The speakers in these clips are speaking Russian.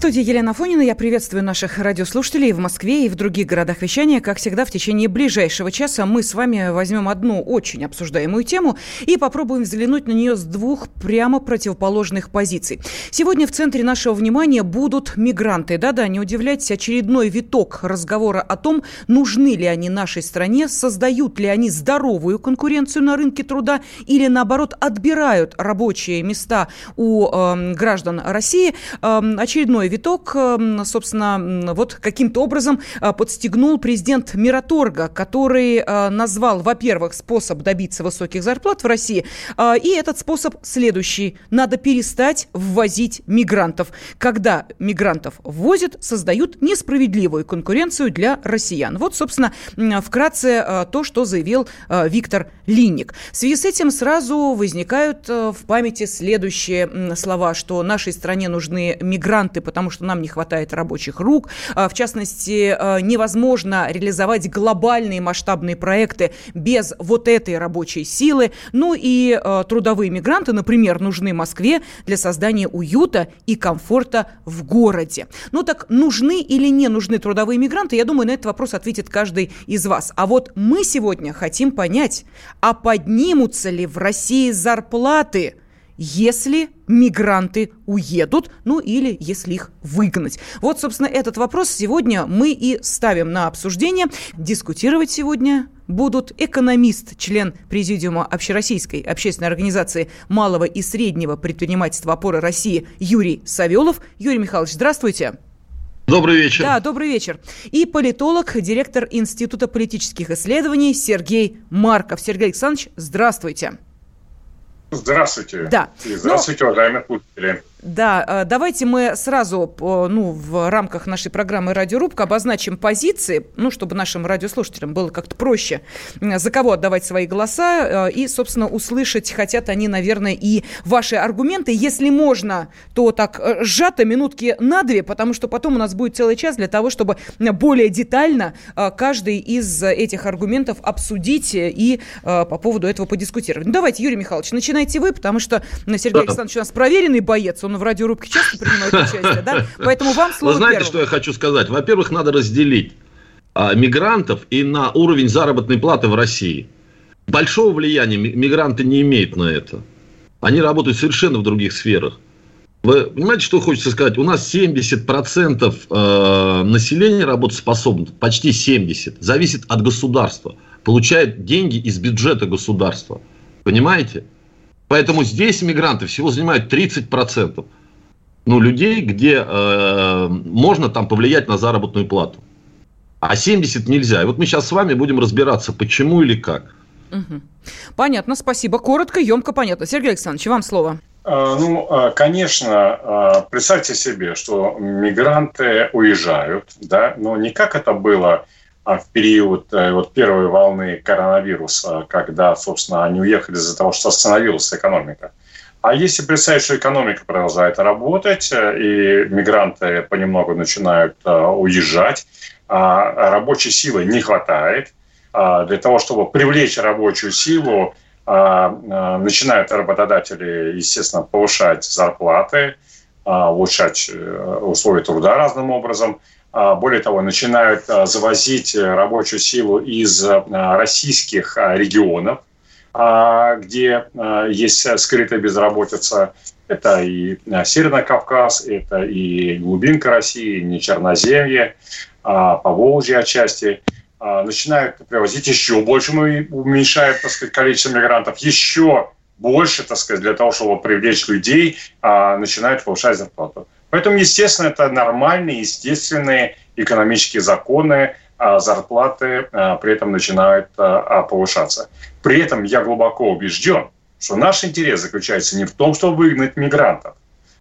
студии Елена Фонина. Я приветствую наших радиослушателей в Москве и в других городах вещания. Как всегда, в течение ближайшего часа мы с вами возьмем одну очень обсуждаемую тему и попробуем взглянуть на нее с двух прямо противоположных позиций. Сегодня в центре нашего внимания будут мигранты. Да-да, не удивляйтесь, очередной виток разговора о том, нужны ли они нашей стране, создают ли они здоровую конкуренцию на рынке труда или, наоборот, отбирают рабочие места у э, граждан России. Э, очередной виток, эм, собственно, вот каким-то образом э, подстегнул президент Мираторга, который э, назвал, во-первых, способ добиться высоких зарплат в России, э, и этот способ следующий. Надо перестать ввозить мигрантов. Когда мигрантов ввозят, создают несправедливую конкуренцию для россиян. Вот, собственно, вкратце то, что заявил Виктор Линник. В связи с этим сразу возникают в памяти следующие слова, что нашей стране нужны мигранты, потому потому что нам не хватает рабочих рук. А, в частности, а, невозможно реализовать глобальные масштабные проекты без вот этой рабочей силы. Ну и а, трудовые мигранты, например, нужны Москве для создания уюта и комфорта в городе. Ну так нужны или не нужны трудовые мигранты, я думаю, на этот вопрос ответит каждый из вас. А вот мы сегодня хотим понять, а поднимутся ли в России зарплаты – если мигранты уедут, ну или если их выгнать. Вот, собственно, этот вопрос сегодня мы и ставим на обсуждение. Дискутировать сегодня будут экономист, член Президиума Общероссийской общественной организации малого и среднего предпринимательства опоры России Юрий Савелов. Юрий Михайлович, здравствуйте. Добрый вечер. Да, добрый вечер. И политолог, директор Института политических исследований Сергей Марков. Сергей Александрович, здравствуйте. Здравствуйте. Да. И здравствуйте, Но... уважаемые слушатели. Да, э, давайте мы сразу, ну, в рамках нашей программы «Радиорубка» обозначим позиции, ну, чтобы нашим радиослушателям было как-то проще, за кого отдавать свои голоса, э, и, собственно, услышать хотят они, наверное, и ваши аргументы. Если можно, то так э, сжато минутки на две, потому что потом у нас будет целый час для того, чтобы более детально каждый из этих аргументов обсудить и по поводу этого подискутировать. Ну, давайте, Юрий Михайлович, начинайте вы, потому что Сергей Александрович у нас проверенный боец, он в радиорубке часто принимает участие, да? Поэтому вам слово Вы знаете, первым. что я хочу сказать? Во-первых, надо разделить а, мигрантов и на уровень заработной платы в России. Большого влияния мигранты не имеют на это. Они работают совершенно в других сферах. Вы понимаете, что хочется сказать? У нас 70% э, населения работоспособных, почти 70%, зависит от государства. Получает деньги из бюджета государства. Понимаете? Поэтому здесь мигранты всего занимают 30% ну, людей, где э, можно там повлиять на заработную плату. А 70 нельзя. И вот мы сейчас с вами будем разбираться, почему или как. Угу. Понятно, спасибо. Коротко, емко, понятно. Сергей Александрович, вам слово. А, ну, а, конечно, а, представьте себе, что мигранты уезжают, да, но не как это было в период э, вот, первой волны коронавируса, когда, собственно, они уехали из-за того, что остановилась экономика. А если представить, что экономика продолжает работать, э, и мигранты понемногу начинают э, уезжать, а рабочей силы не хватает, для того, чтобы привлечь рабочую силу, начинают работодатели, естественно, повышать зарплаты, улучшать условия труда разным образом – а, более того, начинают а, завозить э, рабочую силу из а, российских регионов, где есть скрытая безработица. Это и Северный Кавказ, это и глубинка России, не Черноземье, Поволжье отчасти. Начинают привозить еще больше, мы уменьшаем так сказать, количество мигрантов, еще больше, так сказать, для того, чтобы привлечь людей, начинают повышать зарплату. Поэтому, естественно, это нормальные, естественные экономические законы, а зарплаты а, при этом начинают а, повышаться. При этом я глубоко убежден, что наш интерес заключается не в том, чтобы выгнать мигрантов.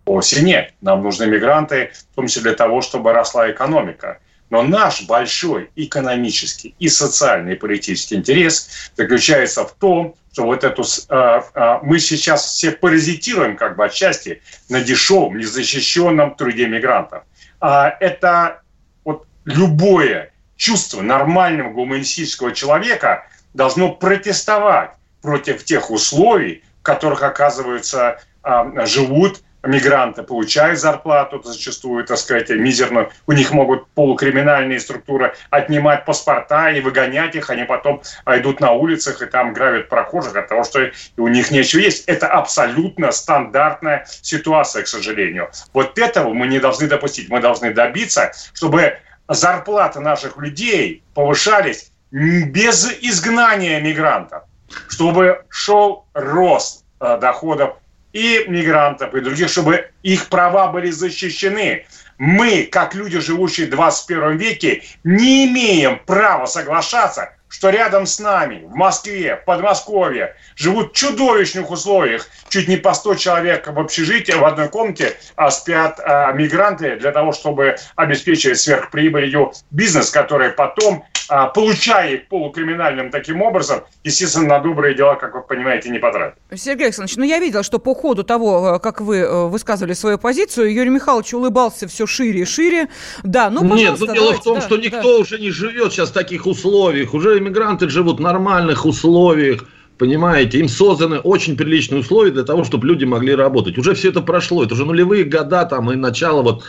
Вовсе нет. Нам нужны мигранты, в том числе для того, чтобы росла экономика. Но наш большой экономический и социальный и политический интерес заключается в том, что вот эту э, э, мы сейчас все паразитируем как бы отчасти на дешевом, незащищенном труде мигрантов. А это вот любое чувство нормального гуманистического человека должно протестовать против тех условий, в которых оказываются э, живут мигранты получают зарплату, зачастую, так сказать, мизерную. У них могут полукриминальные структуры отнимать паспорта и выгонять их. Они потом идут на улицах и там гравят прохожих от того, что у них нечего есть. Это абсолютно стандартная ситуация, к сожалению. Вот этого мы не должны допустить. Мы должны добиться, чтобы зарплаты наших людей повышались без изгнания мигрантов, чтобы шел рост э, доходов и мигрантов, и других, чтобы их права были защищены. Мы, как люди, живущие в 21 веке, не имеем права соглашаться, что рядом с нами, в Москве, в Подмосковье, живут в чудовищных условиях. Чуть не по 100 человек в общежитии, в одной комнате а спят а, мигранты для того, чтобы обеспечивать сверхприбылью бизнес, который потом получая их полукриминальным таким образом, естественно, на добрые дела, как вы понимаете, не потратит. Сергей Александрович, ну я видел, что по ходу того, э, как вы э, высказывали свою позицию, Юрий Михайлович улыбался все шире и шире. Да, ну, Нет, ну дело в том, да, что никто да. уже не живет сейчас в таких условиях. Уже иммигранты живут в нормальных условиях. Понимаете, им созданы очень приличные условия для того, чтобы люди могли работать. Уже все это прошло. Это уже нулевые года там и начало вот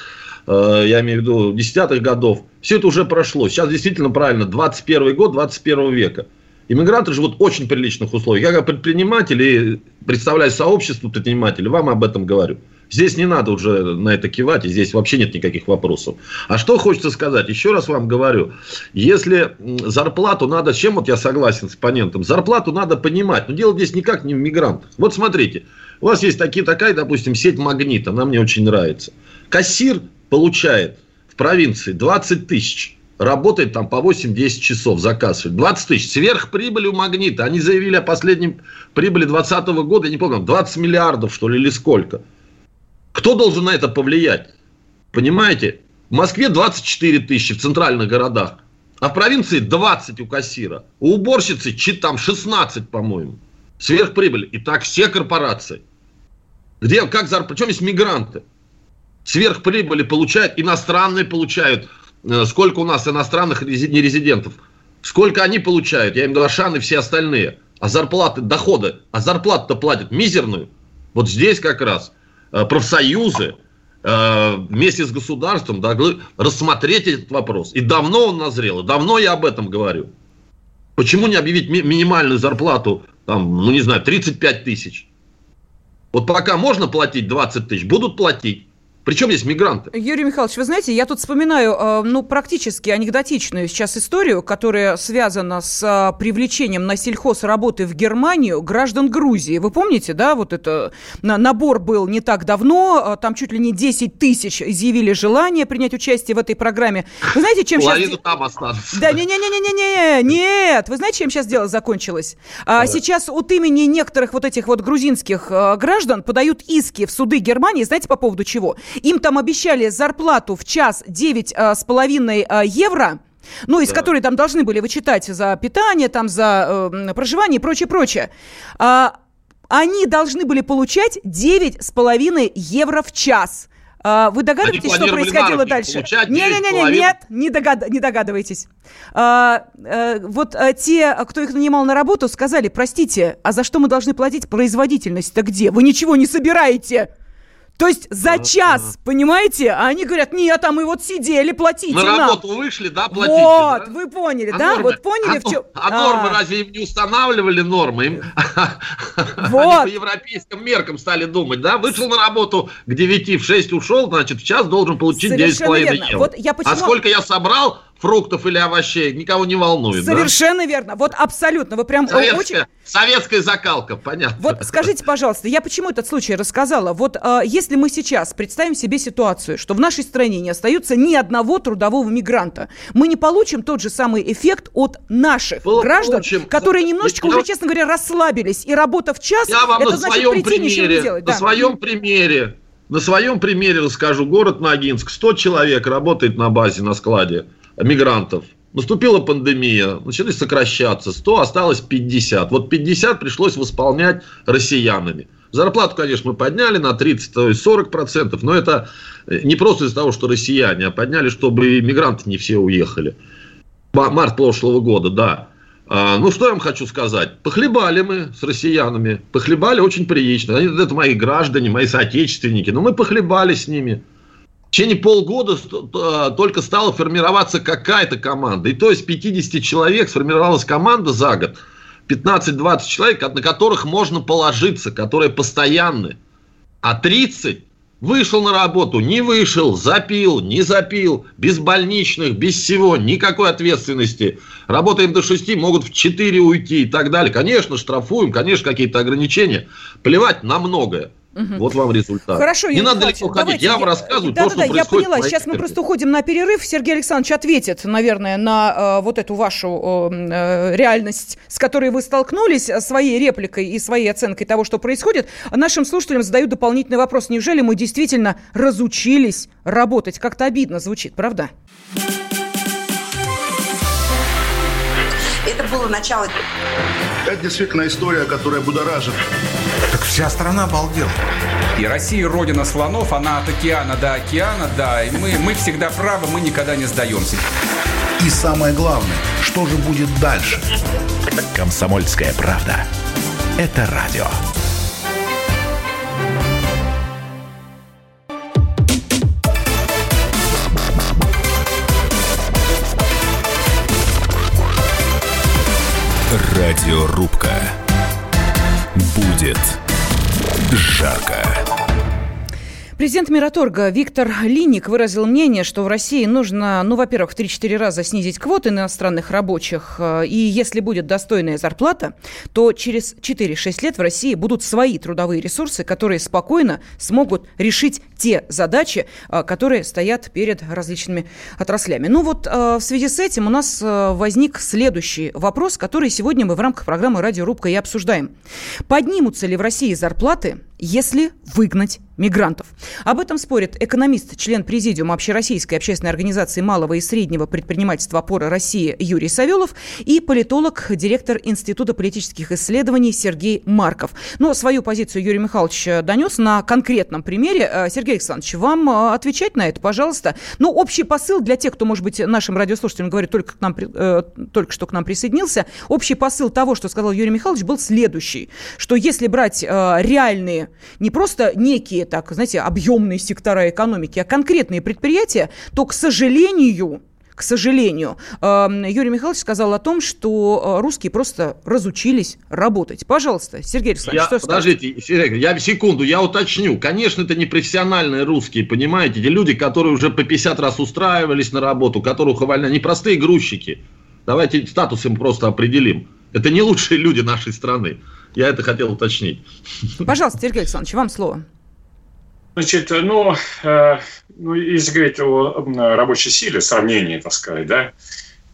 я имею в виду десятых годов, все это уже прошло. Сейчас действительно правильно, 21 год 21 века. Иммигранты живут в очень приличных условиях. Я как предприниматель и представляю сообщество предпринимателей, вам об этом говорю. Здесь не надо уже на это кивать, и здесь вообще нет никаких вопросов. А что хочется сказать? Еще раз вам говорю, если зарплату надо, чем вот я согласен с оппонентом, зарплату надо понимать, но дело здесь никак не в мигрантах. Вот смотрите, у вас есть такие, такая, допустим, сеть магнит, она мне очень нравится. Кассир получает в провинции 20 тысяч, работает там по 8-10 часов за кассой. 20 тысяч. Сверхприбыли у «Магнита». Они заявили о последней прибыли 2020 года, я не помню, 20 миллиардов, что ли, или сколько. Кто должен на это повлиять? Понимаете? В Москве 24 тысячи в центральных городах, а в провинции 20 у кассира. У уборщицы там 16, по-моему. Сверхприбыль. И так все корпорации. Где, как зарплата? Причем есть мигранты сверхприбыли получают, иностранные получают. Э, сколько у нас иностранных нерезидентов? Сколько они получают? Я им говорю, Ашан и все остальные. А зарплаты, доходы, а зарплату-то платят мизерную. Вот здесь как раз э, профсоюзы э, вместе с государством должны рассмотреть этот вопрос. И давно он назрел, и давно я об этом говорю. Почему не объявить ми- минимальную зарплату, там, ну не знаю, 35 тысяч? Вот пока можно платить 20 тысяч, будут платить. Причем здесь мигранты? Юрий Михайлович, вы знаете, я тут вспоминаю, э, ну, практически анекдотичную сейчас историю, которая связана с э, привлечением на сельхоз работы в Германию граждан Грузии. Вы помните, да, вот это набор был не так давно, э, там чуть ли не 10 тысяч изъявили желание принять участие в этой программе. Вы знаете, чем Половину сейчас... там останутся. Да, не-не-не-не-не, нет. Вы знаете, чем сейчас дело закончилось? Да. Сейчас от имени некоторых вот этих вот грузинских граждан подают иски в суды Германии, знаете, по поводу чего? Им там обещали зарплату в час 9,5 э, э, евро. Ну, из да. которой там должны были вычитать за питание, там за э, проживание и прочее, прочее. А, они должны были получать 9,5 евро в час. А, вы догадываетесь, что происходило дальше? Не-не-не, нет, не, догад... не догадываетесь. А, а, вот а, те, кто их нанимал на работу, сказали, простите, а за что мы должны платить производительность-то где? Вы ничего не собираете. То есть за час, понимаете? А они говорят, нет, а мы вот сидели, платите На нам. работу вышли, да, платите. Вот, да? вы поняли, а да? Нормы, вот поняли а, в чем... А, а нормы разве им не устанавливали нормы? Им... Вот. Они по европейским меркам стали думать, да? Вышел на работу к 9, в 6 ушел, значит, в час должен получить 9,5 евро. Вот я почему... А сколько я собрал, фруктов или овощей, никого не волнует. Совершенно да? верно. Вот абсолютно. Вы прям Советская, очень... Советская закалка, понятно. Вот скажите, пожалуйста, я почему этот случай рассказала? Вот э, если мы сейчас представим себе ситуацию, что в нашей стране не остается ни одного трудового мигранта, мы не получим тот же самый эффект от наших Получим. граждан, которые немножечко я... уже, честно говоря, расслабились. И работа в час, я вам это на значит своем прийти примере, ничего не делать. На да. своем примере на своем примере расскажу. Город Ногинск. 100 человек работает на базе, на складе. Мигрантов. Наступила пандемия, начали сокращаться, 100 осталось 50. Вот 50 пришлось восполнять россиянами. Зарплату, конечно, мы подняли на 30-40 процентов, но это не просто из-за того, что россияне, а подняли, чтобы мигранты не все уехали. Март прошлого года, да. А, ну, что я вам хочу сказать? Похлебали мы с россиянами. Похлебали очень прилично. Это мои граждане, мои соотечественники. Но мы похлебали с ними. В течение полгода только стала формироваться какая-то команда. И то есть 50 человек сформировалась команда за год. 15-20 человек, на которых можно положиться, которые постоянны. А 30 Вышел на работу, не вышел, запил, не запил, без больничных, без всего, никакой ответственности. Работаем до 6, могут в 4 уйти и так далее. Конечно, штрафуем, конечно, какие-то ограничения. Плевать на многое. Угу. Вот вам результат. Хорошо, Не надо далеко ходить. Я вам рассказываю да, то, да, что да, я поняла. Сейчас мы просто уходим на перерыв. Сергей Александрович ответит, наверное, на э, вот эту вашу э, реальность, с которой вы столкнулись, э, своей репликой и своей оценкой того, что происходит. Нашим слушателям задаю дополнительный вопрос. Неужели мы действительно разучились работать? Как-то обидно звучит, правда? Это было начало. Это действительно история, которая будоражит. Вся страна обалдела. И Россия родина слонов, она от океана до океана, да. И мы, мы всегда правы, мы никогда не сдаемся. И самое главное, что же будет дальше? Комсомольская правда. Это радио. Радиорубка. Будет жарко. Президент Мираторга Виктор Линик выразил мнение, что в России нужно, ну, во-первых, в 3-4 раза снизить квоты иностранных рабочих, э, и если будет достойная зарплата, то через 4-6 лет в России будут свои трудовые ресурсы, которые спокойно смогут решить те задачи, э, которые стоят перед различными отраслями. Ну вот э, в связи с этим у нас возник следующий вопрос, который сегодня мы в рамках программы «Радиорубка» и обсуждаем. Поднимутся ли в России зарплаты, если выгнать мигрантов. Об этом спорит экономист, член президиума Общероссийской общественной организации малого и среднего предпринимательства «Опора России» Юрий Савелов и политолог, директор Института политических исследований Сергей Марков. Но свою позицию Юрий Михайлович донес на конкретном примере. Э, Сергей Александрович, вам э, отвечать на это, пожалуйста. Ну, общий посыл для тех, кто, может быть, нашим радиослушателям говорит, только, к нам, э, только что к нам присоединился. Общий посыл того, что сказал Юрий Михайлович, был следующий, что если брать э, реальные, не просто некие так, знаете, объемные сектора экономики, а конкретные предприятия, то, к сожалению, к сожалению, эм, Юрий Михайлович сказал о том, что э, русские просто разучились работать. Пожалуйста, Сергей Александрович, я, что Подождите, Сергей, я секунду, я уточню. Конечно, это не профессиональные русские, понимаете? Эти люди, которые уже по 50 раз устраивались на работу, которых увольняли, не простые грузчики. Давайте статус им просто определим. Это не лучшие люди нашей страны. Я это хотел уточнить. Пожалуйста, Сергей Александрович, вам слово. Значит, ну, э, ну, если говорить о рабочей силе, сравнении, так сказать, да,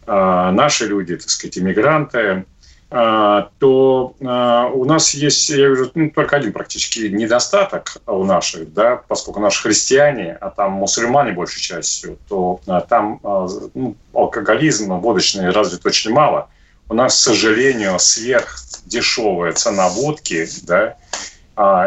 э, наши люди, так сказать, иммигранты, э, то э, у нас есть, я вижу, ну, только один практически недостаток у наших, да, поскольку наши христиане, а там мусульмане большей частью, то э, там э, ну, алкоголизм водочный развит очень мало. У нас, к сожалению, сверхдешевая цена водки, да,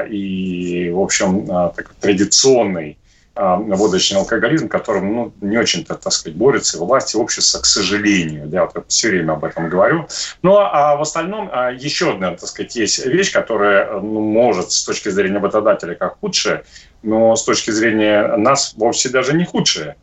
и, в общем, а, так, традиционный а, водочный алкоголизм, которым ну, не очень-то, так сказать, борются и власти, и общество, к сожалению. Я вот все время об этом говорю. Ну, а в остальном еще одна, так сказать, есть вещь, которая ну, может с точки зрения работодателя как худшая, но с точки зрения нас вовсе даже не худшая.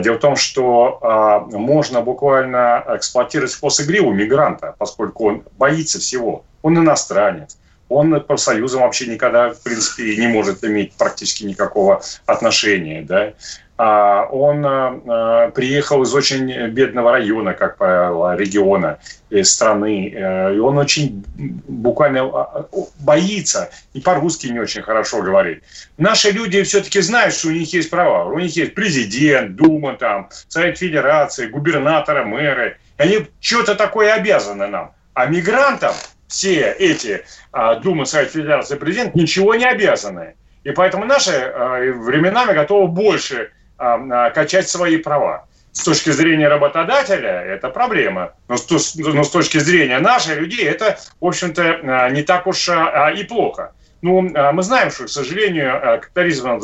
Дело в том, что можно буквально эксплуатировать способ игривого мигранта, поскольку он боится всего. Он иностранец, он профсоюзом вообще никогда, в принципе, не может иметь практически никакого отношения, да. А он а, приехал из очень бедного района, как правило, региона, страны, э, и он очень буквально а, боится и по-русски не очень хорошо говорит. Наши люди все-таки знают, что у них есть права. У них есть президент, Дума, там, Совет Федерации, губернаторы, мэры. Они что-то такое обязаны нам. А мигрантам все эти а, Дума, Совет Федерации, президент ничего не обязаны. И поэтому наши а, временами готовы больше а, а, качать свои права. с точки зрения работодателя это проблема. Но с, но с точки зрения наших людей это, в общем-то, не так уж и плохо. Ну, мы знаем, что, к сожалению, капитализм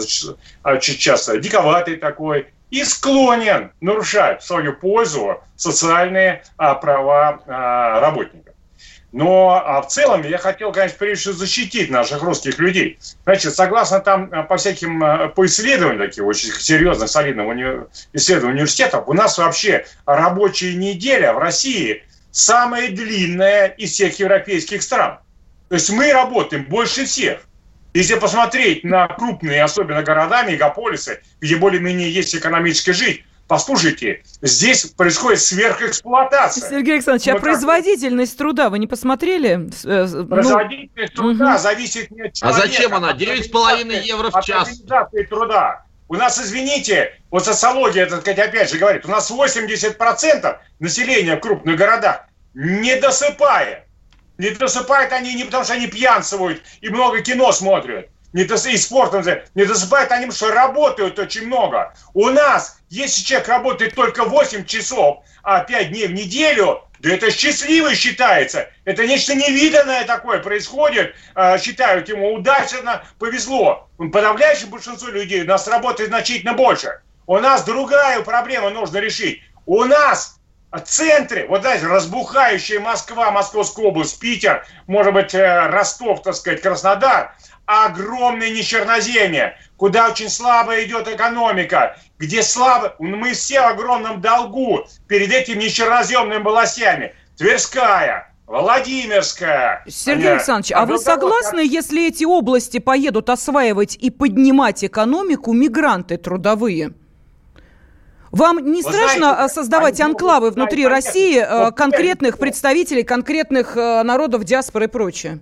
очень часто диковатый такой, и склонен нарушать в свою пользу социальные а, права а, работников. Но а в целом я хотел, конечно, прежде всего защитить наших русских людей. Значит, согласно там а, по всяким, а, по исследованиям таких очень серьезных, солидных уни... исследований университетов, у нас вообще рабочая неделя в России самая длинная из всех европейских стран. То есть мы работаем больше всех. Если посмотреть на крупные, особенно города, мегаполисы, где более-менее есть экономическая жизнь, Послушайте, здесь происходит сверхэксплуатация. Сергей Александрович, а производительность труда вы не посмотрели? Э, ну, производительность ну... труда угу. зависит не от человека. А зачем она? 9,5 евро в час. Организации труда. У нас, извините, вот социология, так сказать, опять же говорит, у нас 80% населения в крупных городах не досыпает. Не досыпают они не потому, что они пьянствуют и много кино смотрят. Не дос... И спортом не досыпают они, что работают очень много. У нас, если человек работает только 8 часов, а 5 дней в неделю, да это счастливый считается. Это нечто невиданное такое происходит. А, считают ему удачно, повезло. Подавляющее большинство людей у нас работает значительно больше. У нас другая проблема нужно решить. У нас центре, вот знаете, разбухающая Москва, Московская область, Питер, может быть, э, Ростов, так сказать, Краснодар, огромное нечерноземье, куда очень слабо идет экономика, где слабо, мы все в огромном долгу перед этими нечерноземными властями. Тверская, Владимирская. Сергей Александрович, а вы согласны, если эти области поедут осваивать и поднимать экономику мигранты трудовые? Вам не Вы страшно знаете, э, создавать анклавы внутри понятно. России э, конкретных представителей, конкретных э, народов диаспоры и прочее?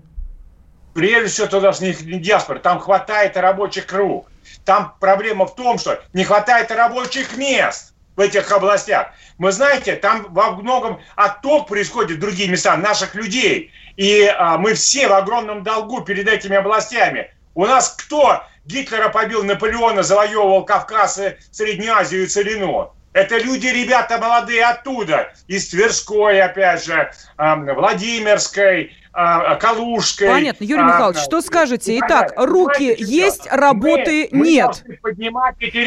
Прежде всего, это даже не диаспоры. Там хватает рабочих рук. Там проблема в том, что не хватает рабочих мест в этих областях. Мы знаете, там во многом отток происходит в другие места наших людей. И а, мы все в огромном долгу перед этими областями. У нас кто Гитлера побил, Наполеона завоевывал Кавказ, и Среднюю Азию и Целину. Это люди, ребята молодые оттуда, из Тверской, опять же, Владимирской, а, Калужской. Понятно. Юрий Михайлович, а, что скажете? Итак, руки есть, работы мы, нет. Мы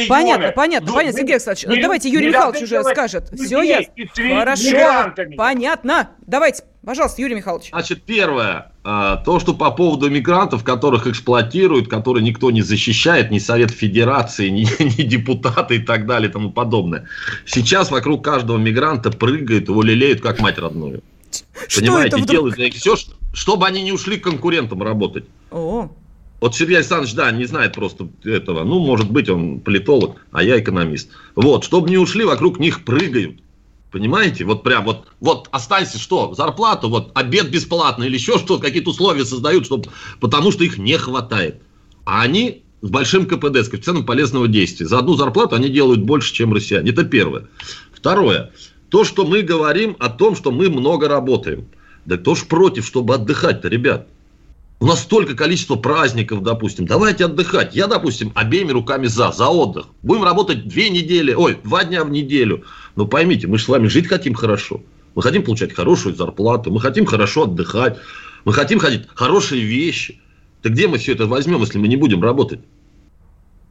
понятно, понятно, понятно. Сергей Александрович, не, давайте Юрий Михайлович уже скажет. Все ясно. Хорошо, понятно. Давайте, пожалуйста, Юрий Михайлович. Значит, первое. А, то, что по поводу мигрантов, которых эксплуатируют, которые никто не защищает, ни Совет Федерации, ни, ни депутаты и так далее и тому подобное. Сейчас вокруг каждого мигранта прыгают, его лелеют как мать родную. Понимаете, делают все, чтобы они не ушли к конкурентам работать. О. Вот Сергей Александрович, да, не знает просто этого. Ну, может быть, он политолог, а я экономист. Вот, чтобы не ушли, вокруг них прыгают. Понимаете? Вот прям вот, вот останься что? Зарплату, вот обед бесплатный или еще что-то, какие-то условия создают, чтобы, потому что их не хватает. А они с большим КПД, с коэффициентом полезного действия. За одну зарплату они делают больше, чем россияне. Это первое. Второе. То, что мы говорим о том, что мы много работаем. Да кто ж против, чтобы отдыхать-то, ребят? У нас столько количества праздников, допустим. Давайте отдыхать. Я, допустим, обеими руками за, за отдых. Будем работать две недели, ой, два дня в неделю. Но поймите, мы же с вами жить хотим хорошо. Мы хотим получать хорошую зарплату, мы хотим хорошо отдыхать, мы хотим ходить хорошие вещи. Так где мы все это возьмем, если мы не будем работать?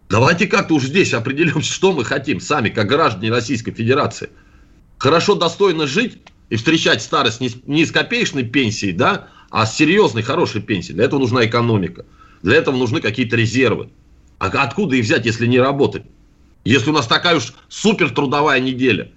Давайте как-то уже здесь определимся, что мы хотим сами, как граждане Российской Федерации – хорошо, достойно жить и встречать старость не с, не с копеечной пенсией, да, а с серьезной, хорошей пенсией. Для этого нужна экономика. Для этого нужны какие-то резервы. А откуда их взять, если не работать? Если у нас такая уж супер трудовая неделя.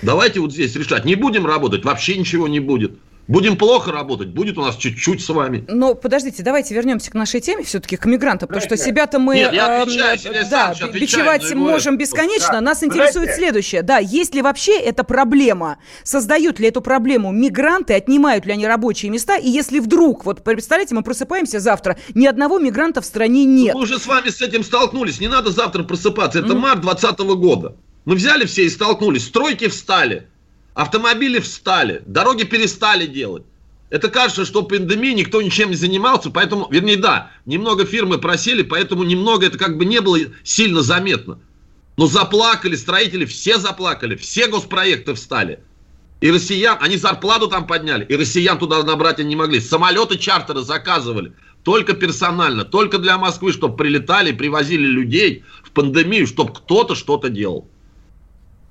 Давайте вот здесь решать. Не будем работать, вообще ничего не будет. Будем плохо работать, будет у нас чуть-чуть с вами. Но подождите, давайте вернемся к нашей теме, все-таки к мигрантам, потому что себя-то мы Нет, я отвечаю, э, да, отвечаю, бичевать можем бесконечно. Да. Нас интересует Подождите. следующее. Да, есть ли вообще эта проблема? Создают ли эту проблему мигранты, отнимают ли они рабочие места? И если вдруг, вот представляете, мы просыпаемся завтра, ни одного мигранта в стране нет. Мы уже с вами с этим столкнулись, не надо завтра просыпаться. Это mm. март 2020 года. Мы взяли все и столкнулись. Стройки встали. Автомобили встали, дороги перестали делать. Это кажется, что пандемии никто ничем не занимался, поэтому, вернее, да, немного фирмы просили, поэтому немного это как бы не было сильно заметно. Но заплакали строители, все заплакали, все госпроекты встали. И россиян, они зарплату там подняли, и россиян туда набрать они не могли. Самолеты чартеры заказывали, только персонально, только для Москвы, чтобы прилетали, привозили людей в пандемию, чтобы кто-то что-то делал.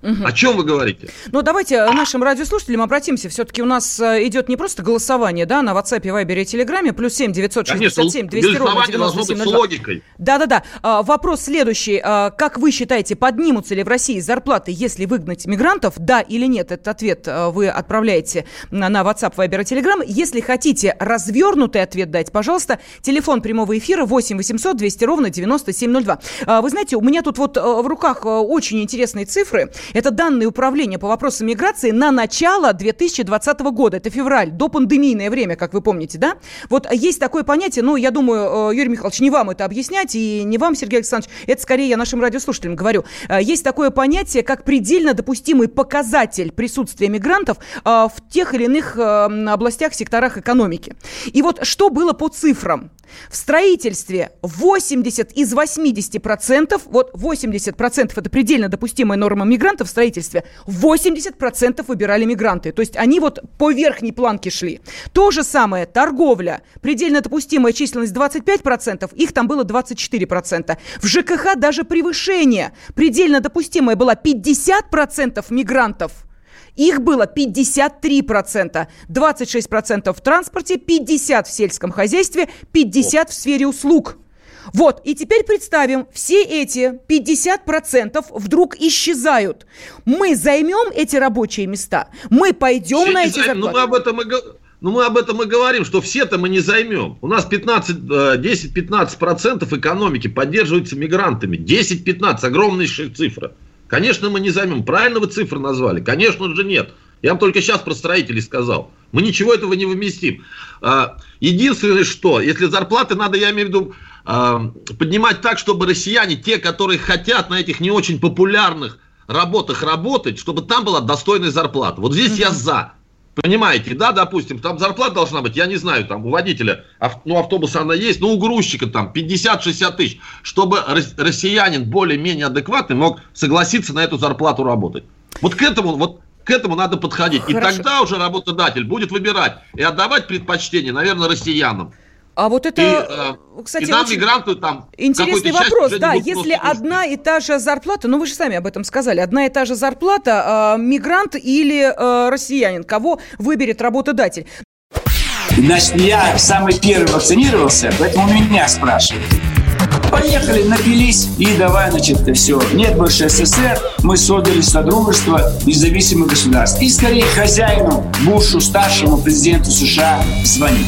Угу. О чем вы говорите? Ну, давайте нашим радиослушателям обратимся. Все-таки у нас э, идет не просто голосование, да, на WhatsApp, Viber и Telegram, плюс 7 967 200 ровно 9702. Да-да-да. А, вопрос следующий. А, как вы считаете, поднимутся ли в России зарплаты, если выгнать мигрантов? Да или нет? Этот ответ а, вы отправляете на, на WhatsApp, Viber и Telegram. Если хотите развернутый ответ дать, пожалуйста, телефон прямого эфира 8 800 200 ровно 9702. Вы знаете, у меня тут вот в руках очень интересные цифры. Это данные управления по вопросам миграции на начало 2020 года. Это февраль, до пандемийное время, как вы помните, да? Вот есть такое понятие, ну, я думаю, э, Юрий Михайлович, не вам это объяснять, и не вам, Сергей Александрович, это скорее я нашим радиослушателям говорю. Э, есть такое понятие, как предельно допустимый показатель присутствия мигрантов э, в тех или иных областях, секторах экономики. И вот что было по цифрам? В строительстве 80 из 80 процентов, вот 80 процентов это предельно допустимая норма мигрантов в строительстве, 80 процентов выбирали мигранты. То есть они вот по верхней планке шли. То же самое торговля. Предельно допустимая численность 25 процентов, их там было 24 процента. В ЖКХ даже превышение. Предельно допустимое было 50 процентов мигрантов – их было 53%. 26% в транспорте, 50% в сельском хозяйстве, 50% в сфере услуг. Вот, и теперь представим, все эти 50% вдруг исчезают. Мы займем эти рабочие места, мы пойдем все на эти зарплаты. Ну, мы об этом и ну, мы об этом и говорим, что все-то мы не займем. У нас 10-15% э, экономики поддерживается мигрантами. 10-15, огромная цифра. Конечно, мы не займем. Правильно вы цифры назвали? Конечно же нет. Я вам только сейчас про строителей сказал. Мы ничего этого не вместим. А, единственное, что, если зарплаты надо, я имею в виду, поднимать так, чтобы россияне, те, которые хотят на этих не очень популярных работах работать, чтобы там была достойная зарплата. Вот здесь я за. Понимаете, да, допустим, там зарплата должна быть, я не знаю, там у водителя, ну, автобуса она есть, но у грузчика там 50-60 тысяч, чтобы россиянин более-менее адекватный мог согласиться на эту зарплату работать. Вот к этому, вот к этому надо подходить. Хорошо. И тогда уже работодатель будет выбирать и отдавать предпочтение, наверное, россиянам. А вот это, и, э, кстати, и нам, очень мигранту, там, интересный вопрос. Да, если одна и та же зарплата, ну вы же сами об этом сказали, одна и та же зарплата, э, мигрант или э, россиянин, кого выберет работодатель? Значит, я самый первый вакцинировался, поэтому меня спрашивают. Поехали, напились и давай, значит, все. Нет больше СССР, мы создали Содружество независимых государств. И скорее хозяину, Бушу, старшему президенту США звонить.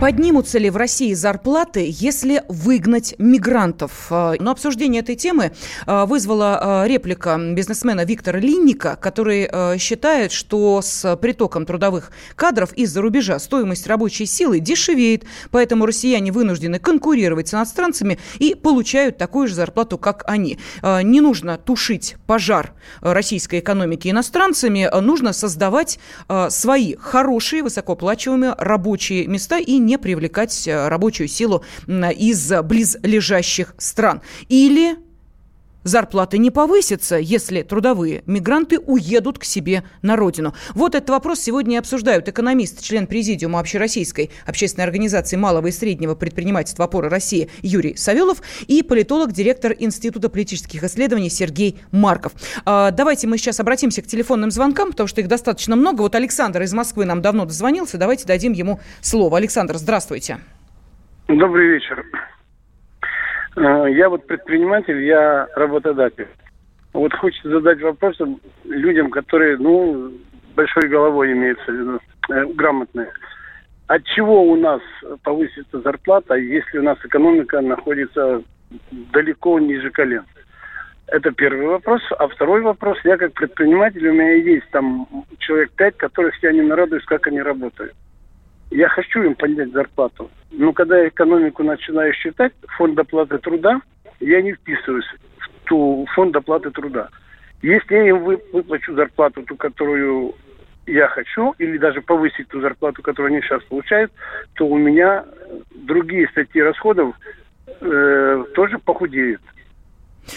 Поднимутся ли в России зарплаты, если выгнать мигрантов? А, но обсуждение этой темы а, вызвала а, реплика бизнесмена Виктора Линника, который считает, что с притоком трудовых кадров из-за рубежа стоимость рабочей силы дешевеет, поэтому россияне вынуждены конкурировать с иностранцами и получают такую же зарплату, как они. Не нужно тушить пожар российской экономики иностранцами, нужно создавать свои хорошие, высокооплачиваемые рабочие места и не не привлекать э, рабочую силу из близлежащих стран. Или зарплаты не повысятся, если трудовые мигранты уедут к себе на родину? Вот этот вопрос сегодня и обсуждают экономист, член президиума Общероссийской общественной организации малого и среднего предпринимательства «Опора России» Юрий Савелов и политолог, директор Института политических исследований Сергей Марков. А, давайте мы сейчас обратимся к телефонным звонкам, потому что их достаточно много. Вот Александр из Москвы нам давно дозвонился. Давайте дадим ему слово. Александр, здравствуйте. Добрый вечер. Э, я вот предприниматель, я работодатель. Вот хочется задать вопрос людям, которые, ну, большой головой имеются э, грамотные. От чего у нас повысится зарплата, если у нас экономика находится далеко ниже колен? Это первый вопрос. А второй вопрос, я как предприниматель, у меня есть там человек пять, которых я не нарадуюсь, как они работают. Я хочу им поднять зарплату. Но когда я экономику начинаю считать, фонд оплаты труда, я не вписываюсь в ту фонд оплаты труда. Если я им выплачу зарплату, ту, которую я хочу, или даже повысить ту зарплату, которую они сейчас получают, то у меня другие статьи расходов э, тоже похудеют.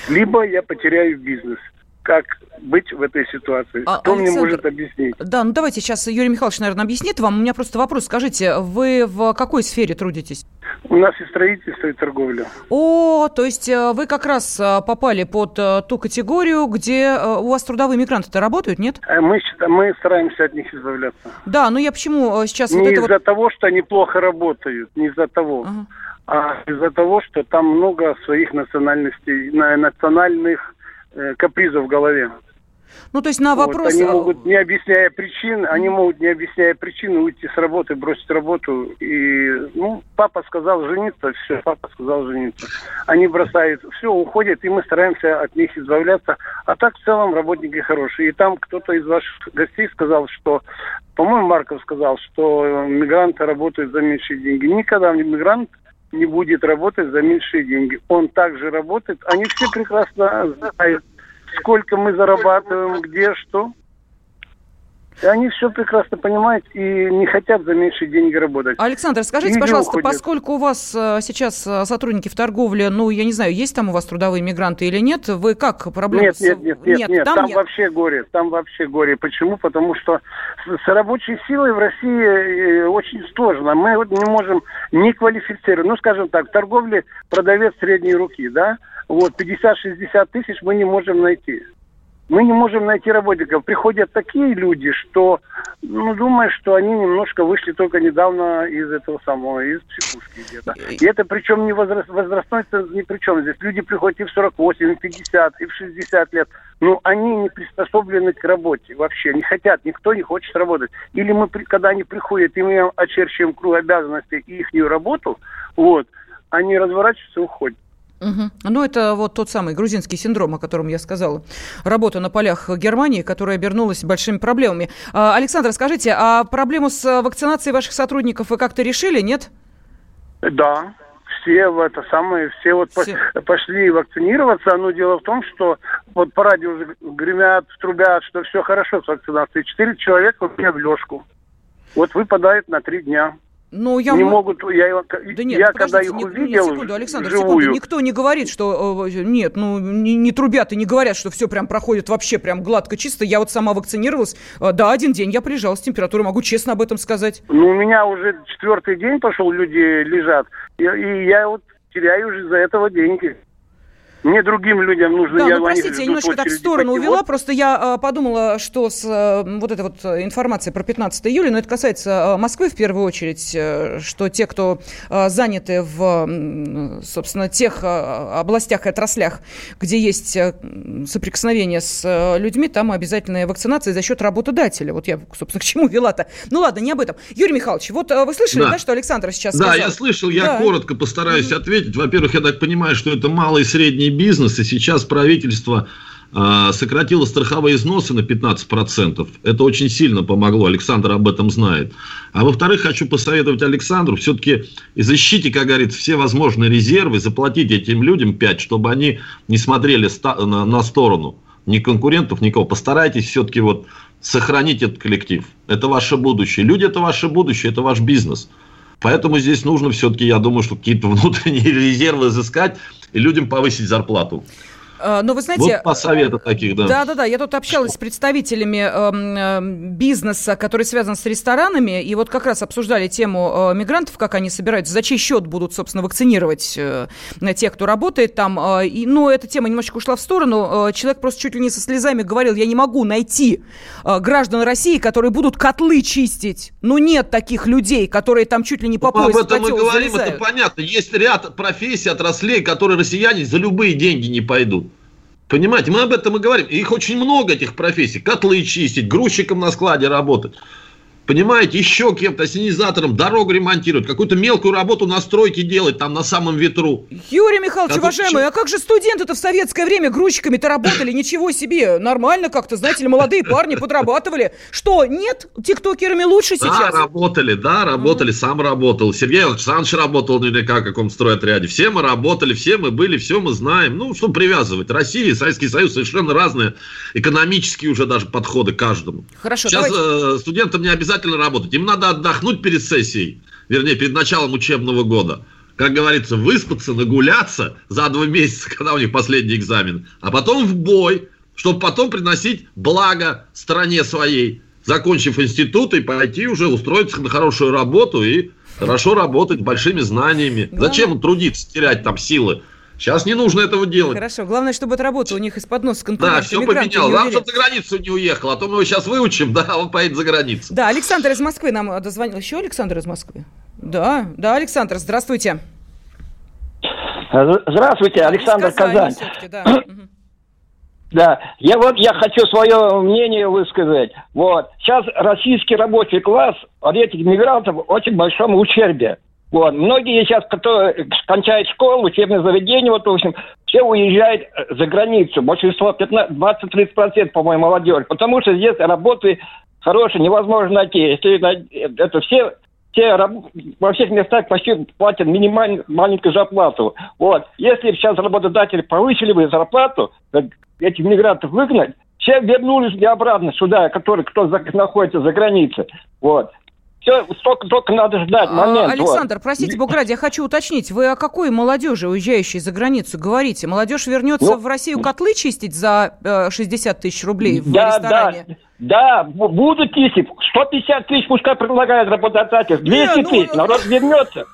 Либо я потеряю бизнес как быть в этой ситуации? А, Кто Александр, мне может объяснить? Да, ну давайте сейчас Юрий Михайлович, наверное, объяснит вам. У меня просто вопрос. Скажите, вы в какой сфере трудитесь? У нас и строительство, и торговля. О, то есть э, вы как раз э, попали под э, ту категорию, где у вас трудовые мигранты-то работают, нет? Мы, мы стараемся от них избавляться. Да, ну я почему сейчас... Не вот из-за вот... того, что они плохо работают, не из-за того. Ага а из-за того, что там много своих национальностей, национальных э, капризов в голове. Ну, то есть на вопрос... Вот, они могут, не объясняя причин, они могут, не объясняя причины, уйти с работы, бросить работу. И, ну, папа сказал жениться, все, папа сказал жениться. Они бросают, все, уходят, и мы стараемся от них избавляться. А так, в целом, работники хорошие. И там кто-то из ваших гостей сказал, что, по-моему, Марков сказал, что мигранты работают за меньшие деньги. Никогда мигрант не будет работать за меньшие деньги. Он также работает. Они все прекрасно знают, сколько мы зарабатываем, где, что. И они все прекрасно понимают и не хотят за меньшие деньги работать. Александр, скажите, и пожалуйста, уходят. поскольку у вас э, сейчас э, сотрудники в торговле, ну, я не знаю, есть там у вас трудовые мигранты или нет, вы как проблемы? Нет, нет, нет, нет, нет, нет там, там нет. вообще горе, там вообще горе. Почему? Потому что с рабочей силой в России э, очень сложно. Мы вот не можем не квалифицировать. Ну, скажем так, в торговле продавец средней руки, да, вот 50-60 тысяч мы не можем найти мы не можем найти работников. Приходят такие люди, что, ну, думаешь, что они немножко вышли только недавно из этого самого, из психушки где-то. И это причем не возраст, возрастной ни при чем здесь. Люди приходят и в 48, и в 50, и в 60 лет. Ну, они не приспособлены к работе вообще, не хотят, никто не хочет работать. Или мы, когда они приходят, и мы очерчиваем круг обязанностей и их работу, вот, они разворачиваются и уходят. Угу. Ну, это вот тот самый грузинский синдром, о котором я сказала. Работа на полях Германии, которая обернулась большими проблемами. А, Александр, скажите, а проблему с вакцинацией ваших сотрудников вы как-то решили, нет? Да, все в это самое, все вот все. пошли вакцинироваться. Но дело в том, что вот по радио уже гремят, трубят, что все хорошо с вакцинацией. Четыре человека у меня в лёжку. Вот выпадает на три дня. Ну, я не могут, я, да нет, я когда их не, увидел, секунду, Александр, живую. секунду, никто не говорит, что, э, нет, ну, не, не трубят и не говорят, что все прям проходит вообще прям гладко, чисто. Я вот сама вакцинировалась, э, да, один день я приезжала с температурой, могу честно об этом сказать. Ну, у меня уже четвертый день пошел, люди лежат, и, и я вот теряю уже за этого деньги. Мне другим людям нужно... Да, я ну, простите, я немножко так в сторону увела, вот. просто я э, подумала, что с э, вот этой вот информацией про 15 июля, но это касается э, Москвы в первую очередь, э, что те, кто э, заняты в, собственно, тех э, областях и отраслях, где есть э, соприкосновение с э, людьми, там обязательная вакцинация за счет работодателя. Вот я, собственно, к чему вела-то. Ну ладно, не об этом. Юрий Михайлович, вот э, вы слышали, да, да что Александр сейчас да, сказал? Да, я слышал, я да. коротко постараюсь mm-hmm. ответить. Во-первых, я так понимаю, что это малый и средний бизнес, и сейчас правительство э, сократило страховые износы на 15%. Это очень сильно помогло, Александр об этом знает. А во-вторых, хочу посоветовать Александру, все-таки изыщите, как говорится, все возможные резервы, заплатите этим людям 5, чтобы они не смотрели на сторону ни конкурентов, никого. Постарайтесь все-таки вот сохранить этот коллектив. Это ваше будущее. Люди – это ваше будущее, это ваш бизнес. Поэтому здесь нужно все-таки, я думаю, что какие-то внутренние резервы изыскать и людям повысить зарплату. А, но вы знаете... Вот по совету таких, да. Да-да-да, я тут общалась с представителями э, бизнеса, который связан с ресторанами, и вот как раз обсуждали тему э, мигрантов, как они собираются, за чей счет будут, собственно, вакцинировать э, тех, кто работает там. Э, и, но эта тема немножечко ушла в сторону. Человек просто чуть ли не со слезами говорил, я не могу найти граждан России, которые будут котлы чистить. Ну нет таких людей, которые там чуть ли не по ну, пояс Об этом мы говорим, залезают. это понятно. Есть ряд профессий, отраслей, которые россияне за любые деньги не пойдут. Понимаете, мы об этом и говорим. Их очень много, этих профессий. Котлы чистить, грузчиком на складе работать. Понимаете, еще кем-то, ассенизатором, дорогу ремонтировать, какую-то мелкую работу на стройке делать там на самом ветру. Юрий Михайлович, а уважаемый, а как же студенты-то в советское время грузчиками-то работали? Ничего себе, нормально как-то, знаете ли, молодые парни подрабатывали. Что, нет? Тиктокерами лучше сейчас? Да, работали, да, работали, сам работал. Сергей Александрович работал наверняка в каком стройотряде. Все мы работали, все мы были, все мы знаем. Ну, что привязывать? Россия и Советский Союз совершенно разные экономические уже даже подходы к каждому. Хорошо, Сейчас давайте... э, студентам не обязательно обязательно работать. Им надо отдохнуть перед сессией, вернее, перед началом учебного года. Как говорится, выспаться, нагуляться за два месяца, когда у них последний экзамен, а потом в бой, чтобы потом приносить благо стране своей, закончив институт и пойти уже устроиться на хорошую работу и хорошо работать большими знаниями. Главное... Зачем трудиться, терять там силы? Сейчас не нужно этого делать. Хорошо. Главное, чтобы эта работа у них из-под носа конкурентов. Да, все поменял. Главное, чтобы за границу не уехал. А то мы его сейчас выучим, да, он поедет за границу. Да, Александр из Москвы нам дозвонил. Еще Александр из Москвы? Да, да, Александр, здравствуйте. Здравствуйте, Александр Казань. Да. Да, я вот я хочу свое мнение высказать. Вот сейчас российский рабочий класс от этих мигрантов в очень большом ущербе. Вот. Многие сейчас, которые кончают школу, учебное заведение, вот, в общем, все уезжают э, за границу. Большинство, 20-30%, по-моему, молодежь. Потому что здесь работы хорошие невозможно найти. Если это все все во всех местах почти платят минимальную маленькую зарплату. Вот. Если сейчас работодатели повысили бы зарплату, этих мигрантов выгнать, все вернулись бы обратно сюда, которые кто за, находится за границей. Вот. Все, только, только надо ждать а, момент. Александр, вот. простите, Бог ради, я хочу уточнить. Вы о какой молодежи, уезжающей за границу, говорите? Молодежь вернется ну, в Россию котлы чистить за э, 60 тысяч рублей в да, ресторане? Да. Да, будут тысячи. 150 тысяч пускай предлагают работодатель. 200 Не, ну... тысяч, народ вернется.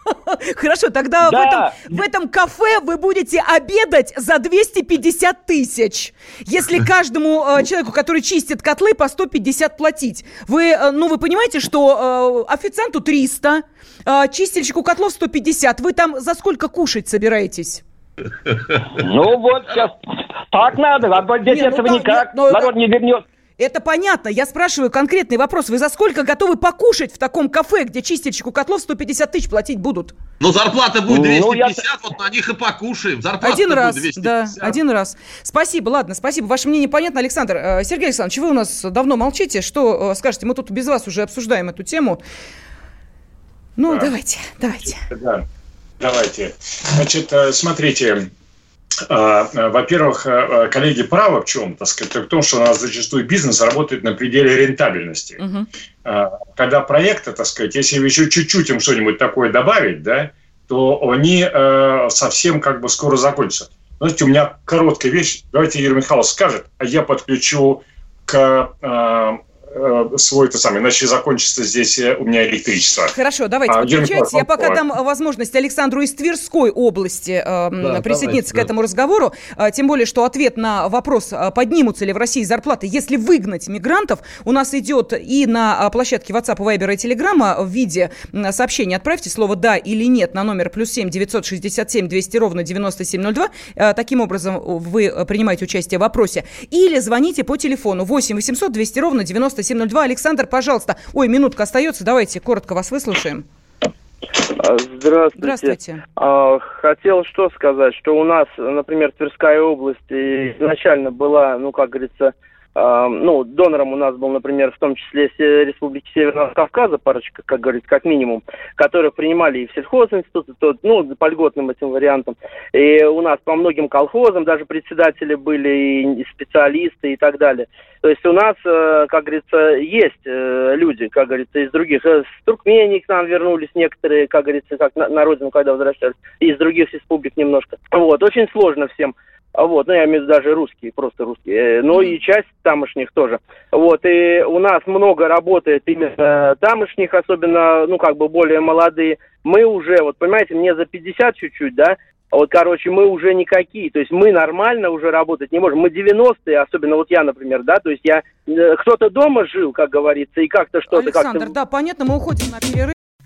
Хорошо, тогда да. в, этом, в этом кафе вы будете обедать за 250 тысяч. Если каждому э, человеку, который чистит котлы, по 150 платить. Вы, э, ну, вы понимаете, что э, официанту 300, э, чистильщику котлов 150. Вы там за сколько кушать собираетесь? Ну вот сейчас так надо, а без этого ну, никак. Ну, народ не вернется. Это понятно. Я спрашиваю конкретный вопрос. Вы за сколько готовы покушать в таком кафе, где чистильщику котлов 150 тысяч платить будут? Ну, зарплата будет 250, ну, я... вот на них и покушаем. Зарплата один раз, 250. да, один раз. Спасибо, ладно, спасибо. Ваше мнение понятно, Александр. Э, Сергей Александрович, вы у нас давно молчите. Что э, скажете? Мы тут без вас уже обсуждаем эту тему. Ну, да. давайте, давайте. Да, давайте. Значит, э, смотрите, во-первых, а, коллеги правы в чем? Так сказать, в том, что у нас зачастую бизнес работает на пределе рентабельности. Угу. Когда проекты, так сказать, если еще чуть-чуть им что-нибудь такое добавить, да, то они совсем как бы скоро закончатся. Знаете, у меня короткая вещь. Давайте Юрий Михайлович скажет, а я подключу к Э, Э, свой, то самое, иначе закончится здесь э, у меня электричество. Хорошо, давайте а, подключайтесь. Я пока дам э, возможность Александру из Тверской области э, да, присоединиться давайте, к да. этому разговору. А, тем более, что ответ на вопрос, а, поднимутся ли в России зарплаты, если выгнать мигрантов, у нас идет и на а, площадке WhatsApp, Viber и Telegram в виде сообщения. Отправьте слово «да» или «нет» на номер плюс 7 967 200 ровно 9702. Таким образом, вы принимаете участие в вопросе. Или звоните по телефону 8 800 200 ровно 9702. 702. Александр, пожалуйста. Ой, минутка остается. Давайте коротко вас выслушаем. Здравствуйте. Здравствуйте. А, хотел что сказать, что у нас, например, Тверская область изначально была, ну, как говорится, ну, донором у нас был, например, в том числе Республики Северного Кавказа, парочка, как говорится, как минимум, которые принимали и в сельхозинституты, то, ну, по льготным этим вариантам. И у нас по многим колхозам даже председатели были, и специалисты и так далее. То есть у нас, э, как говорится, есть э, люди, как говорится, из других. Э, с Туркмении к нам вернулись некоторые, как говорится, как на, на родину, когда возвращались, из других республик немножко. Вот, очень сложно всем. А вот, ну, я имею в виду даже русские, просто русские. Ну, и часть тамошних тоже. Вот, и у нас много работает именно тамошних, особенно, ну, как бы более молодые. Мы уже, вот, понимаете, мне за 50 чуть-чуть, да, вот, короче, мы уже никакие. То есть мы нормально уже работать не можем. Мы 90-е, особенно вот я, например, да, то есть я... Кто-то дома жил, как говорится, и как-то что-то... Александр, как да, понятно, мы уходим на перерыв.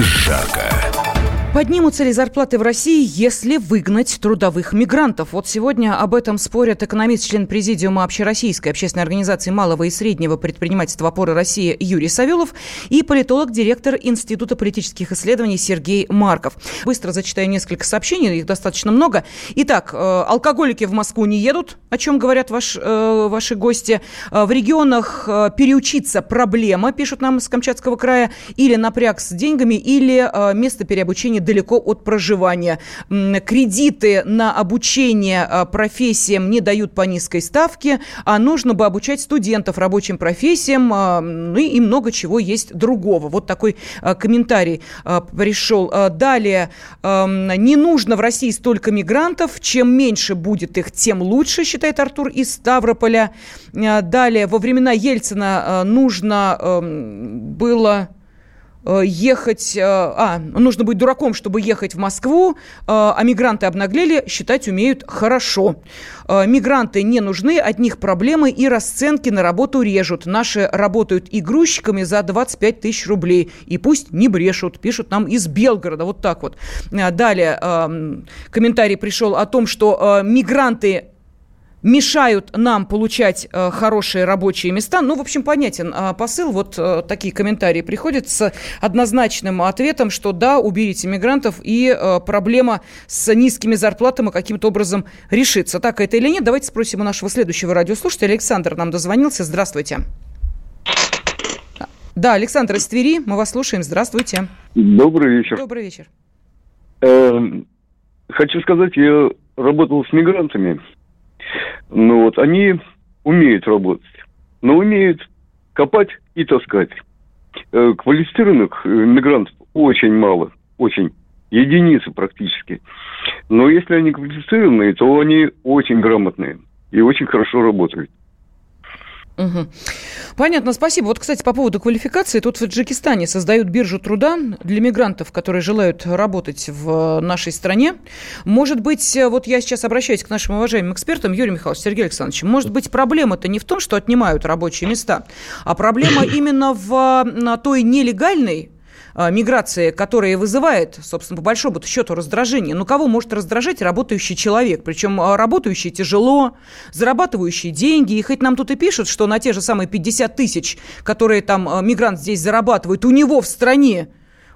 жарко. Поднимутся ли зарплаты в России, если выгнать трудовых мигрантов? Вот сегодня об этом спорят экономист, член президиума Общероссийской общественной организации малого и среднего предпринимательства «Опоры России» Юрий Савелов и политолог, директор Института политических исследований Сергей Марков. Быстро зачитаю несколько сообщений, их достаточно много. Итак, э, алкоголики в Москву не едут, о чем говорят ваш, э, ваши гости. Э, в регионах переучиться проблема, пишут нам с Камчатского края, или напряг с деньгами, или место переобучения далеко от проживания. Кредиты на обучение а, профессиям не дают по низкой ставке, а нужно бы обучать студентов рабочим профессиям, а, ну и много чего есть другого. Вот такой а, комментарий пришел. Далее, не нужно в России столько мигрантов, чем меньше будет их, тем лучше, считает Артур из Ставрополя. Далее, во времена Ельцина нужно было ехать, э, а, нужно быть дураком, чтобы ехать в Москву, э, а мигранты обнаглели, считать умеют хорошо. Мигранты не нужны, от них проблемы и расценки на работу режут. Наши работают и грузчиками за 25 тысяч рублей. И пусть не брешут, пишут нам из Белгорода, вот так вот. Далее комментарий пришел о том, что мигранты мешают нам получать э, хорошие рабочие места. Ну, в общем, понятен э, посыл. Вот э, такие комментарии приходят с однозначным ответом, что да, уберите мигрантов, и э, проблема с низкими зарплатами каким-то образом решится. Так это или нет? Давайте спросим у нашего следующего радиослушателя. Александр нам дозвонился. Здравствуйте. Да, Александр из Твери, мы вас слушаем. Здравствуйте. Добрый вечер. Добрый вечер. Эм, хочу сказать, я работал с мигрантами ну вот, они умеют работать, но умеют копать и таскать. Э, квалифицированных э, мигрантов очень мало, очень, единицы практически. Но если они квалифицированные, то они очень грамотные и очень хорошо работают. Угу. Понятно, спасибо. Вот, кстати, по поводу квалификации. Тут в Таджикистане создают биржу труда для мигрантов, которые желают работать в нашей стране. Может быть, вот я сейчас обращаюсь к нашим уважаемым экспертам, Юрий Михайлович, Сергей Александрович, может быть, проблема-то не в том, что отнимают рабочие места, а проблема именно в той нелегальной миграции, которая вызывает, собственно, по большому счету раздражение. Ну, кого может раздражать работающий человек? Причем а, работающий тяжело, зарабатывающий деньги. И хоть нам тут и пишут, что на те же самые 50 тысяч, которые там а, мигрант здесь зарабатывает, у него в стране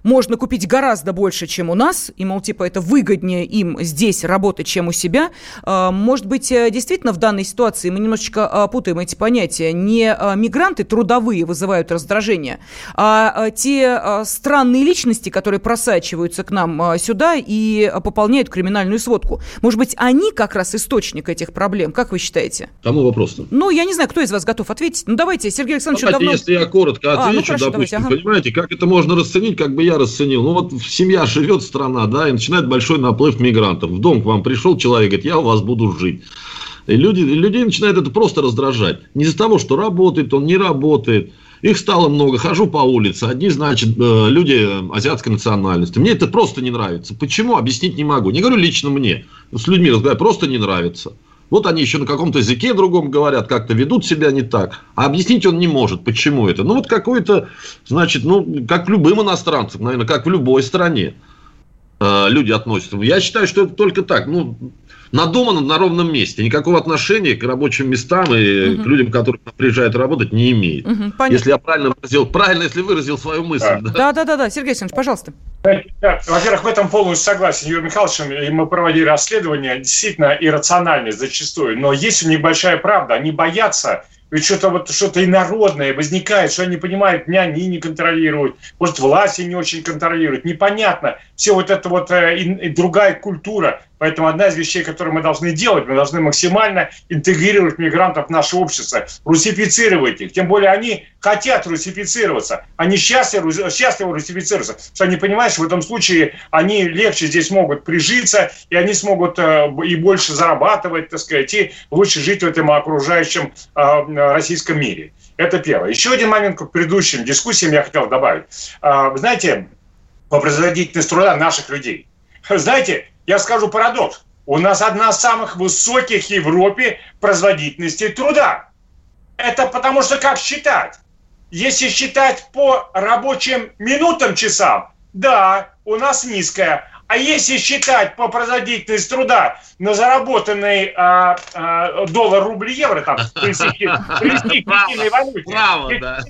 можно купить гораздо больше, чем у нас, и, мол, типа, это выгоднее им здесь работать, чем у себя. А, может быть, э, действительно в данной ситуации мы немножечко а, путаем эти понятия. Не а, мигранты трудовые вызывают раздражение, а те странные личности, которые просачиваются к нам сюда и пополняют криминальную сводку. Может быть, они как раз источник этих проблем? Как вы считаете? Кому вопрос-то? Ну, я не знаю, кто из вас готов ответить. Ну, давайте, Сергей Александрович, давайте, давно... если я коротко отвечу, а, ну, хорошо, допустим, давайте, ага. понимаете, как это можно расценить, как бы я расценил. Ну вот семья живет, страна, да, и начинает большой наплыв мигрантов. В дом к вам пришел человек, говорит, я у вас буду жить. И люди, людей начинает это просто раздражать. Не из-за того, что работает он, не работает. Их стало много, хожу по улице. Одни, значит, э, люди азиатской национальности. Мне это просто не нравится. Почему? Объяснить не могу. Не говорю лично мне. С людьми разговариваю, просто не нравится. Вот они еще на каком-то языке другом говорят, как-то ведут себя не так. А объяснить он не может, почему это. Ну, вот какой-то, значит, ну, как любым иностранцам, наверное, как в любой стране э, люди относятся. Я считаю, что это только так. Ну, надумано на ровном месте. Никакого отношения к рабочим местам и угу. к людям, которые приезжают работать, не имеет. Угу, если я правильно выразил, правильно, если выразил свою мысль. Да, да, да, да, Сергей Александрович, пожалуйста. Во-первых, в этом полностью согласен Юрий Михайлович. И мы проводили расследование, действительно иррациональные зачастую. Но есть у них большая правда. Они боятся ведь что-то вот что-то инородное возникает, что они понимают, не они не контролируют, может, власти не очень контролируют, непонятно. Все вот это вот э, и, и другая культура. Поэтому одна из вещей, которые мы должны делать, мы должны максимально интегрировать мигрантов в наше общество, русифицировать их. Тем более они хотят русифицироваться, они счастливы, счастливы русифицироваться. Потому что они понимают, что в этом случае они легче здесь могут прижиться, и они смогут э, и больше зарабатывать, так сказать, и лучше жить в этом окружающем э, российском мире. Это первое. Еще один момент к предыдущим дискуссиям я хотел добавить. Э, знаете, по производительности труда наших людей. Знаете, я скажу парадокс. У нас одна из самых высоких в Европе производительностей труда. Это потому что как считать? Если считать по рабочим минутам, часам, да, у нас низкая. А если считать по производительности труда на заработанный а, а, доллар, рубль, евро, там, привести, привести к единой валюте, Право, да.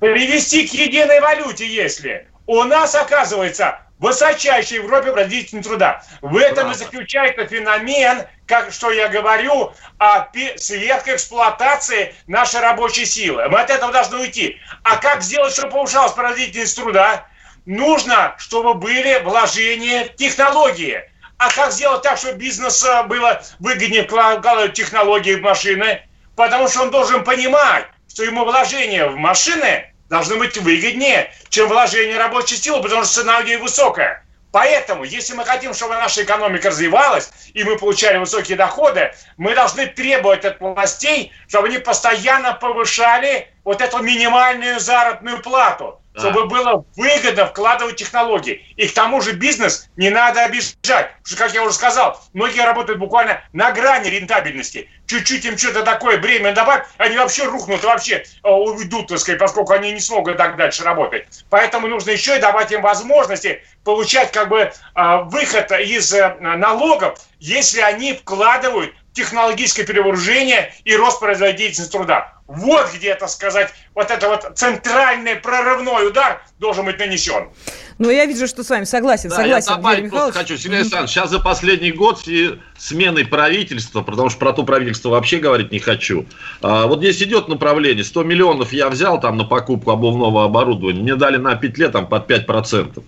привести к единой валюте, если у нас, оказывается, высочайшей в Европе производительность труда. В этом Правда. и заключается феномен, как, что я говорю, о светской эксплуатации нашей рабочей силы. Мы от этого должны уйти. А как сделать, чтобы повышалась производительность труда? Нужно, чтобы были вложения в технологии. А как сделать так, чтобы бизнес было выгоднее вкладывать технологии в машины? Потому что он должен понимать, что ему вложения в машины должны быть выгоднее, чем вложение рабочей силы, потому что цена у нее высокая. Поэтому, если мы хотим, чтобы наша экономика развивалась, и мы получали высокие доходы, мы должны требовать от властей, чтобы они постоянно повышали вот эту минимальную заработную плату чтобы было выгодно вкладывать технологии. И к тому же бизнес не надо обижать. Потому что, как я уже сказал, многие работают буквально на грани рентабельности. Чуть-чуть им что-то такое бремя добавь, они вообще рухнут, вообще э, уйдут, так сказать, поскольку они не смогут так дальше работать. Поэтому нужно еще и давать им возможности получать как бы э, выход из э, налогов, если они вкладывают технологическое перевооружение и рост производительности труда. Вот где, так сказать, вот это вот центральный прорывной удар должен быть нанесен. Ну, я вижу, что с вами согласен, да, согласен, я добавить просто хочу, Сергей Александрович, сейчас за последний год и смены правительства, потому что про то правительство вообще говорить не хочу. А, вот здесь идет направление, 100 миллионов я взял там на покупку обувного оборудования, мне дали на 5 лет там под 5%.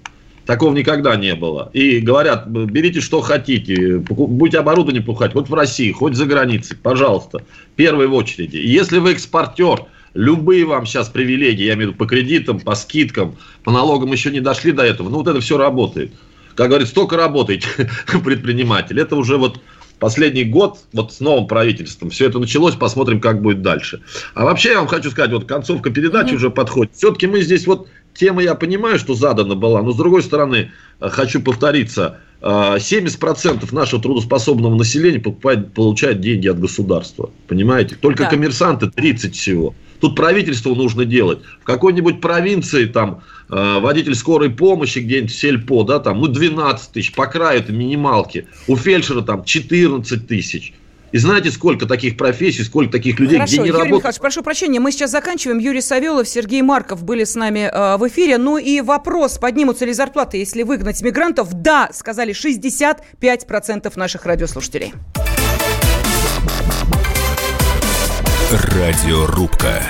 Такого никогда не было. И говорят, берите что хотите, будете оборудование пухать, хоть в России, хоть за границей, пожалуйста, первой в очереди. Если вы экспортер, любые вам сейчас привилегии, я имею в виду по кредитам, по скидкам, по налогам еще не дошли до этого, ну вот это все работает. Как говорит, столько работаете, предприниматель. Это уже вот последний год вот с новым правительством все это началось, посмотрим, как будет дальше. А вообще я вам хочу сказать, вот концовка передачи mm-hmm. уже подходит. Все-таки мы здесь вот тема, я понимаю, что задана была, но с другой стороны, э, хочу повториться, 70% э, нашего трудоспособного населения покупает, получает деньги от государства. Понимаете? Только да. коммерсанты 30 всего. Тут правительству нужно делать. В какой-нибудь провинции там э, водитель скорой помощи где-нибудь в сельпо, да, там, ну 12 тысяч, по краю это минималки. У фельдшера там 14 тысяч. И знаете, сколько таких профессий, сколько таких людей, Хорошо, где не Юрий работают? Михайлович, прошу прощения, мы сейчас заканчиваем. Юрий Савелов, Сергей Марков были с нами э, в эфире. Ну и вопрос, поднимутся ли зарплаты, если выгнать мигрантов? Да, сказали 65% наших радиослушателей. Радиорубка.